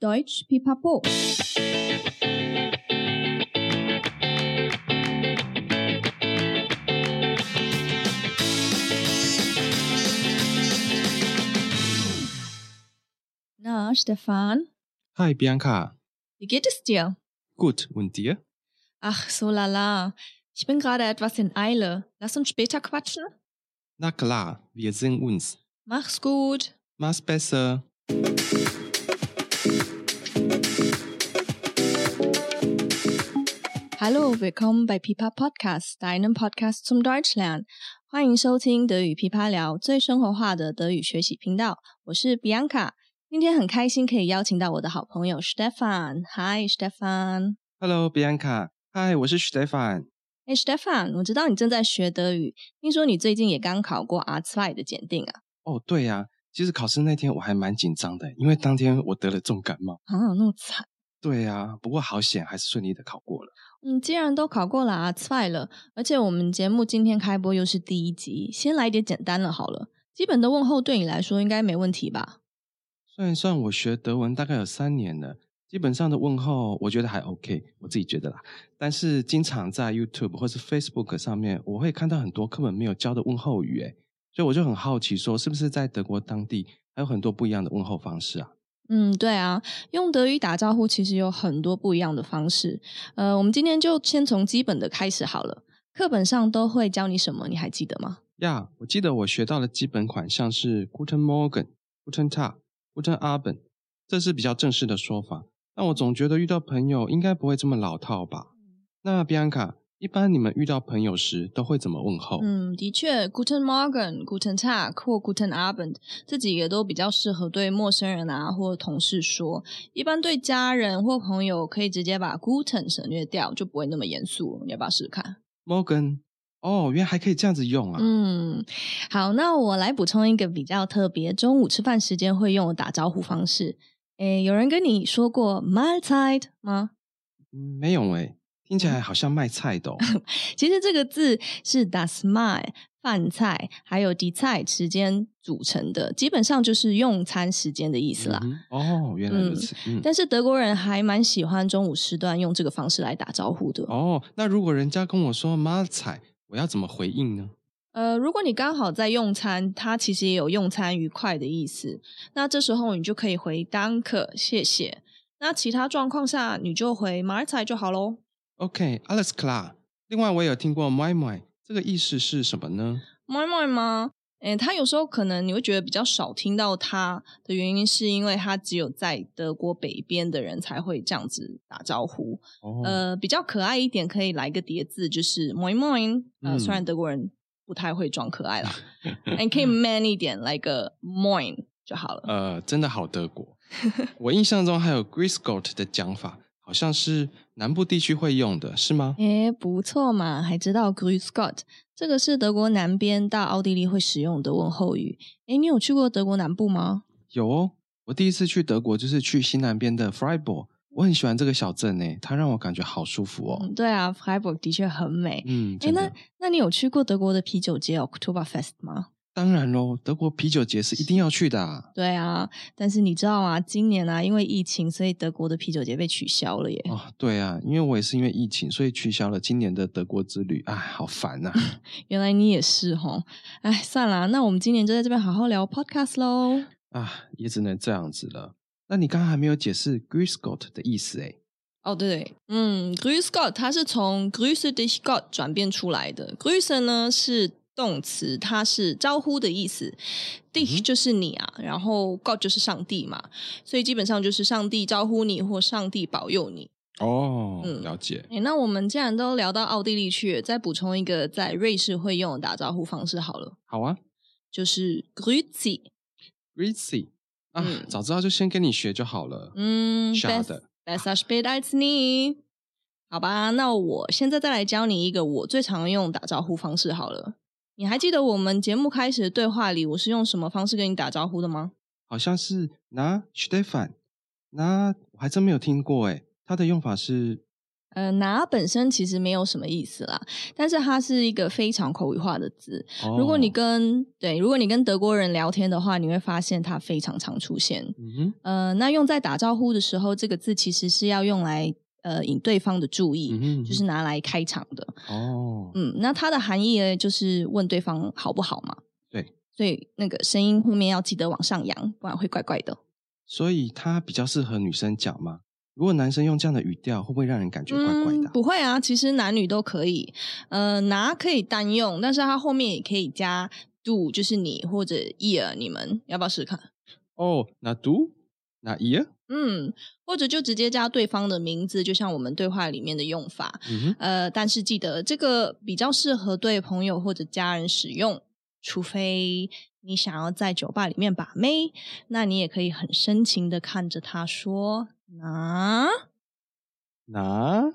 Deutsch Pipapo。那 Stefan，嗨，Bianca，Wie geht es dir? Gut, und dir? Ach, so lala. Ich bin gerade etwas in Eile. Lass uns später quatschen? Na klar, wir sehen uns. Mach's gut. Mach's besser. Hallo, willkommen bei Pipa Podcast, deinem Podcast zum Deutschlernen。欢迎收听德语噼啪聊，最生活化的德语学习频道。我是 Bianca，今天很开心可以邀请到我的好朋友 Stefan。Hi，Stefan。Hello, Bianca。Hi，我是 Stefan。哎，Stefan，我知道你正在学德语，听说你最近也刚考过 R2 的检定啊？哦，对呀、啊，其实考试那天我还蛮紧张的，因为当天我得了重感冒。啊，那么惨？对呀、啊，不过好险，还是顺利的考过了。嗯，既然都考过了 R2 了，而且我们节目今天开播又是第一集，先来点简单的好了。基本的问候对你来说应该没问题吧？算一算，我学德文大概有三年了。基本上的问候，我觉得还 OK，我自己觉得啦。但是经常在 YouTube 或是 Facebook 上面，我会看到很多课本没有教的问候语，诶，所以我就很好奇，说是不是在德国当地还有很多不一样的问候方式啊？嗯，对啊，用德语打招呼其实有很多不一样的方式。呃，我们今天就先从基本的开始好了。课本上都会教你什么？你还记得吗？呀，yeah, 我记得我学到的基本款像是 Guten Morgen、Guten Tag、Guten Abend，这是比较正式的说法。但我总觉得遇到朋友应该不会这么老套吧？那 Bianca，一般你们遇到朋友时都会怎么问候？嗯，的确，Guten Morgen、Guten Tag 或 Guten Abend 这几个都比较适合对陌生人啊或同事说。一般对家人或朋友可以直接把 Guten 省略掉，就不会那么严肃。你要不要试试看？Morgen，哦，原来还可以这样子用啊。嗯，好，那我来补充一个比较特别，中午吃饭时间会用的打招呼方式。诶，有人跟你说过 Mahlzeit 吗？嗯，没有诶，听起来好像卖菜的哦。其实这个字是 das Mahl 饭菜，还有 die Zeit 时间组成的，基本上就是用餐时间的意思啦。嗯、哦，原来如此。嗯，但是德国人还蛮喜欢中午时段用这个方式来打招呼的。哦，那如果人家跟我说 Mahlzeit，我要怎么回应呢？呃，如果你刚好在用餐，它其实也有用餐愉快的意思。那这时候你就可以回 Danke，谢谢。那其他状况下，你就回 Mahlzeit 就好喽。OK，alles klar。另外，我也有听过 Moin Moin，这个意思是什么呢 Moin 吗？诶，它有时候可能你会觉得比较少听到它的原因，是因为它只有在德国北边的人才会这样子打招呼。哦、呃，比较可爱一点，可以来个叠字，就是 Moin Moin。呃，嗯、虽然德国人。不太会装可爱啦，你可以 man 一点，来个 moin 就好了。呃，真的好德国。我印象中还有 “grisgot” 的讲法，好像是南部地区会用的，是吗？诶，不错嘛，还知道 Grüß Gott，这个是德国南边到奥地利会使用的问候语。诶，你有去过德国南部吗？有哦，我第一次去德国就是去西南边的 Freiburg。我很喜欢这个小镇诶，它让我感觉好舒服哦。嗯、对啊，Freiburg 的确很美。嗯，诶那那你有去过德国的啤酒节 Oktoberfest 吗？当然喽，德国啤酒节是一定要去的啊。对啊，但是你知道吗？今年啊，因为疫情，所以德国的啤酒节被取消了耶。哦，对啊，因为我也是因为疫情，所以取消了今年的德国之旅。哎，好烦呐、啊！原来你也是齁。哎，算了，那我们今年就在这边好好聊 Podcast 喽。啊，也只能这样子了。那你刚刚还没有解释 Grüß Gott 的意思诶？哦，对对，嗯，Grüß Gott 它是从 Grüße dich Gott 转变出来的。Grüße 呢是动词，它是招呼的意思。dich 就是你啊，然后 God 就是上帝嘛，所以基本上就是上帝招呼你或上帝保佑你。哦，嗯，了解。诶，那我们既然都聊到奥地利去，再补充一个在瑞士会用的打招呼方式好了。好啊，就是 Grüezi。Grüezi。啊，嗯、早知道就先跟你学就好了。嗯，傻的。Besser spät als nie。好吧，那我现在再来教你一个我最常用打招呼方式好了。你还记得我们节目开始的对话里，我是用什么方式跟你打招呼的吗？好像是那 Stefan，那我还真没有听过诶。它的用法是呃，拿本身其实没有什么意思啦，但是它是一个非常口语化的字。哦、如果你跟对，如果你跟德国人聊天的话，你会发现它非常常出现。嗯哼，呃，那用在打招呼的时候，这个字其实是要用来呃引对方的注意，嗯，就是拿来开场的。哦，嗯，那它的含义呢，就是问对方好不好嘛？对，所以那个声音后面要记得往上扬，不然会怪怪的。所以它比较适合女生讲吗？如果男生用这样的语调，会不会让人感觉怪怪的？嗯，不会啊，其实男女都可以。呃，拿可以单用，但是它后面也可以加 do，就是你或者 ear，你们要不要试试看？哦，那 do，那 ihr？嗯，或者就直接加对方的名字，就像我们对话里面的用法。嗯。呃，但是记得这个比较适合对朋友或者家人使用，除非你想要在酒吧里面把妹，那你也可以很深情的看着他说。拿拿，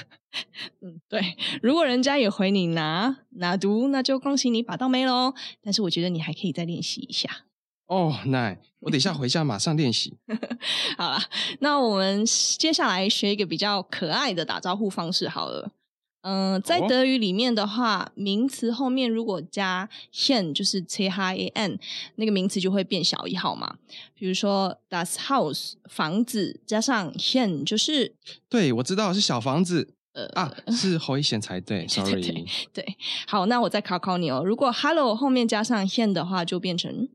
嗯，对，如果人家也回你拿拿毒，那就恭喜你把到妹喽。但是我觉得你还可以再练习一下。哦，那我等一下回家马上练习。好了，那我们接下来学一个比较可爱的打招呼方式好了。嗯、呃，在德语里面的话，哦、名词后面如果加 hen，就是 c h a n，那个名词就会变小一号嘛。比如说 das Haus 房子加上 hen，就是对，我知道是小房子。呃啊，是侯一贤才对，sorry。对，好，那我再考考你哦。如果 hello 后面加上 hen 的话，就变成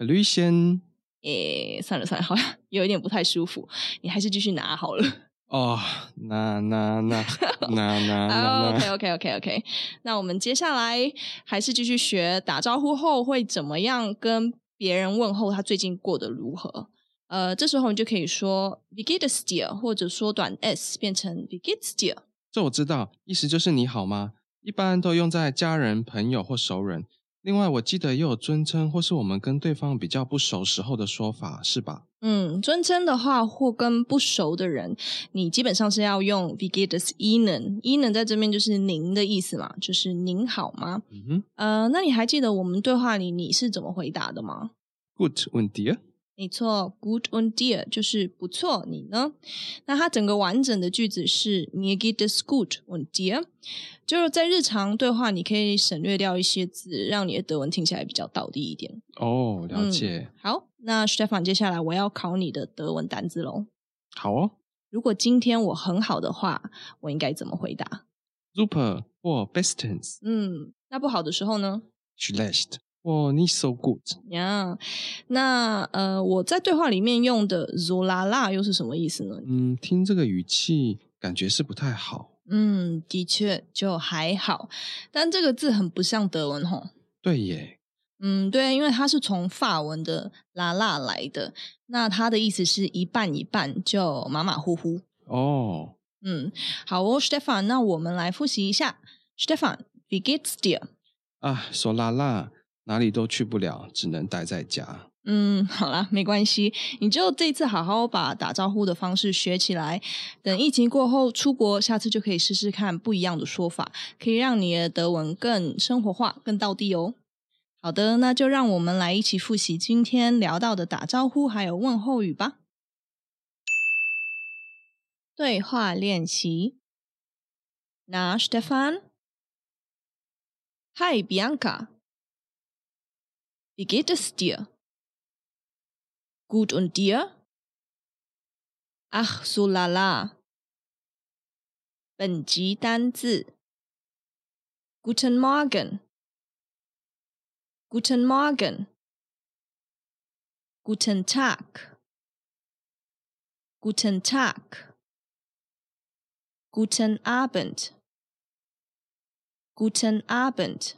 hello 先。诶，算了算了，好像有一点不太舒服，你还是继续拿好了。哦，那那那那那 OK OK OK OK，那我们接下来还是继续学打招呼后会怎么样跟别人问候他最近过得如何。呃，这时候你就可以说 es dir，或者缩短 s 变成 geht's dir。这我知道，意思就是你好吗？一般都用在家人、朋友或熟人。另外，我记得也有尊称或是我们跟对方比较不熟时候的说法，是吧？嗯，尊称的话或跟不熟的人，你基本上是要用 Wie geht es Ihnen，Ihnen 在这边就是您的意思嘛，就是您好吗？嗯哼。呃，那你还记得我们对话里你是怎么回答的吗？Gut und dir？没错，good und dir 就是不错，你呢？那它整个完整的句子是 Mir geht es gut und dir，就是在日常对话，你可以省略掉一些字，让你的德文听起来比较道地一点。哦，了解。嗯、好，那 Stefan，接下来我要考你的德文单字喽。好哦。如果今天我很好的话，我应该怎么回答？Super 或 bestens。嗯，那不好的时候呢？Schlecht。哦，nicht so good 呀。Yeah. 那呃，我在对话里面用的 so la la 又是什么意思呢？嗯，听这个语气，感觉是不太好。嗯，的确就还好，但这个字很不像德文吼。对耶。嗯，对，因为它是从法文的 la la 来的，那它的意思是一半一半，就马马虎虎。哦。嗯，好哦，Stefan，那我们来复习一下。Stefan，wie geht's dir？啊，so la la。哪里都去不了，只能待在家。嗯，好啦，没关系，你就这次好好把打招呼的方式学起来。等疫情过后出国，下次就可以试试看不一样的说法，可以让你的德文更生活化、更道地哦。好的，那就让我们来一起复习今天聊到的打招呼还有问候语吧。对话练习。Na Stefan？Hi Bianca。Wie geht es dir? Gut und dir? Ach, so lala. 本集单字 Guten Morgen. Guten Morgen. Guten Tag. Guten Tag. Guten Abend. Guten Abend.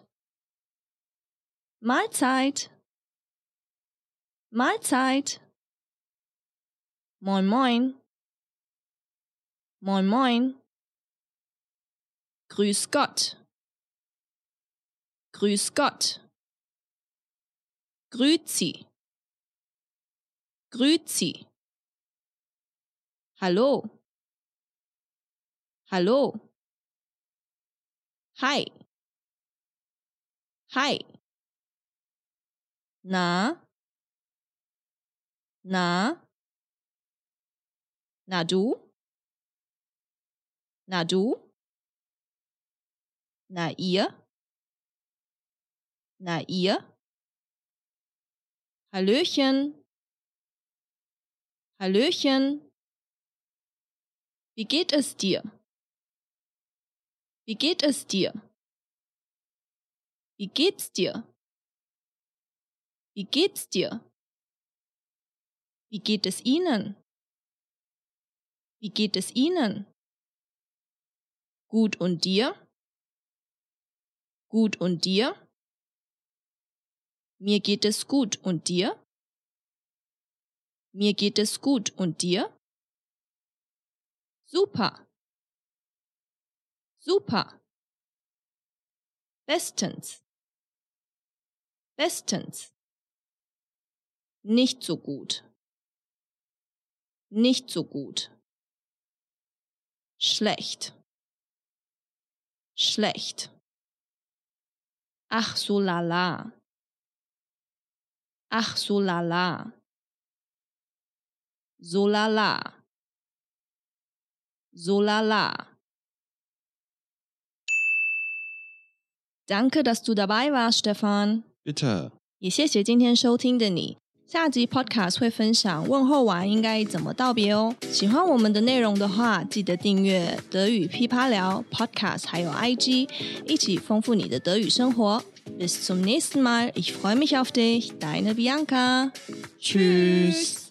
Mahlzeit. Mahlzeit. Moin moin. Moin moin. Grüß Gott. Grüß Gott. Grüzi. Grüzi. Hallo. Hallo. Hi. Hi. Na? Na? Na du? 那 du？那 ihr？那 ihr？Hallöchen，Hallöchen，Wie geht es dir？Wie geht es dir？Wie geht's dir？Wie geht's dir？Wie geht es Ihnen？Wie geht es Ihnen？Gut und dir？Gut und dir？Mir geht es gut und dir? Mir geht es gut und dir? Super. Super. Bestens. Bestens. Nicht so gut. Nicht so gut. Schlecht. Schlecht. Ach so lala. Ach, so lala. So lala. So lala. Danke, dass du dabei warst, Stefan. Bitte. 也谢谢今天收听的你。 下集 Podcast 会分享问候完应该怎么道别哦。喜欢我们的内容的话，记得订阅德语噼啪聊 Podcast，还有 IG，一起丰富你的德语生活。Bis zum nächsten Mal. Ich freue mich auf dich. Deine Bianca. Tschüss.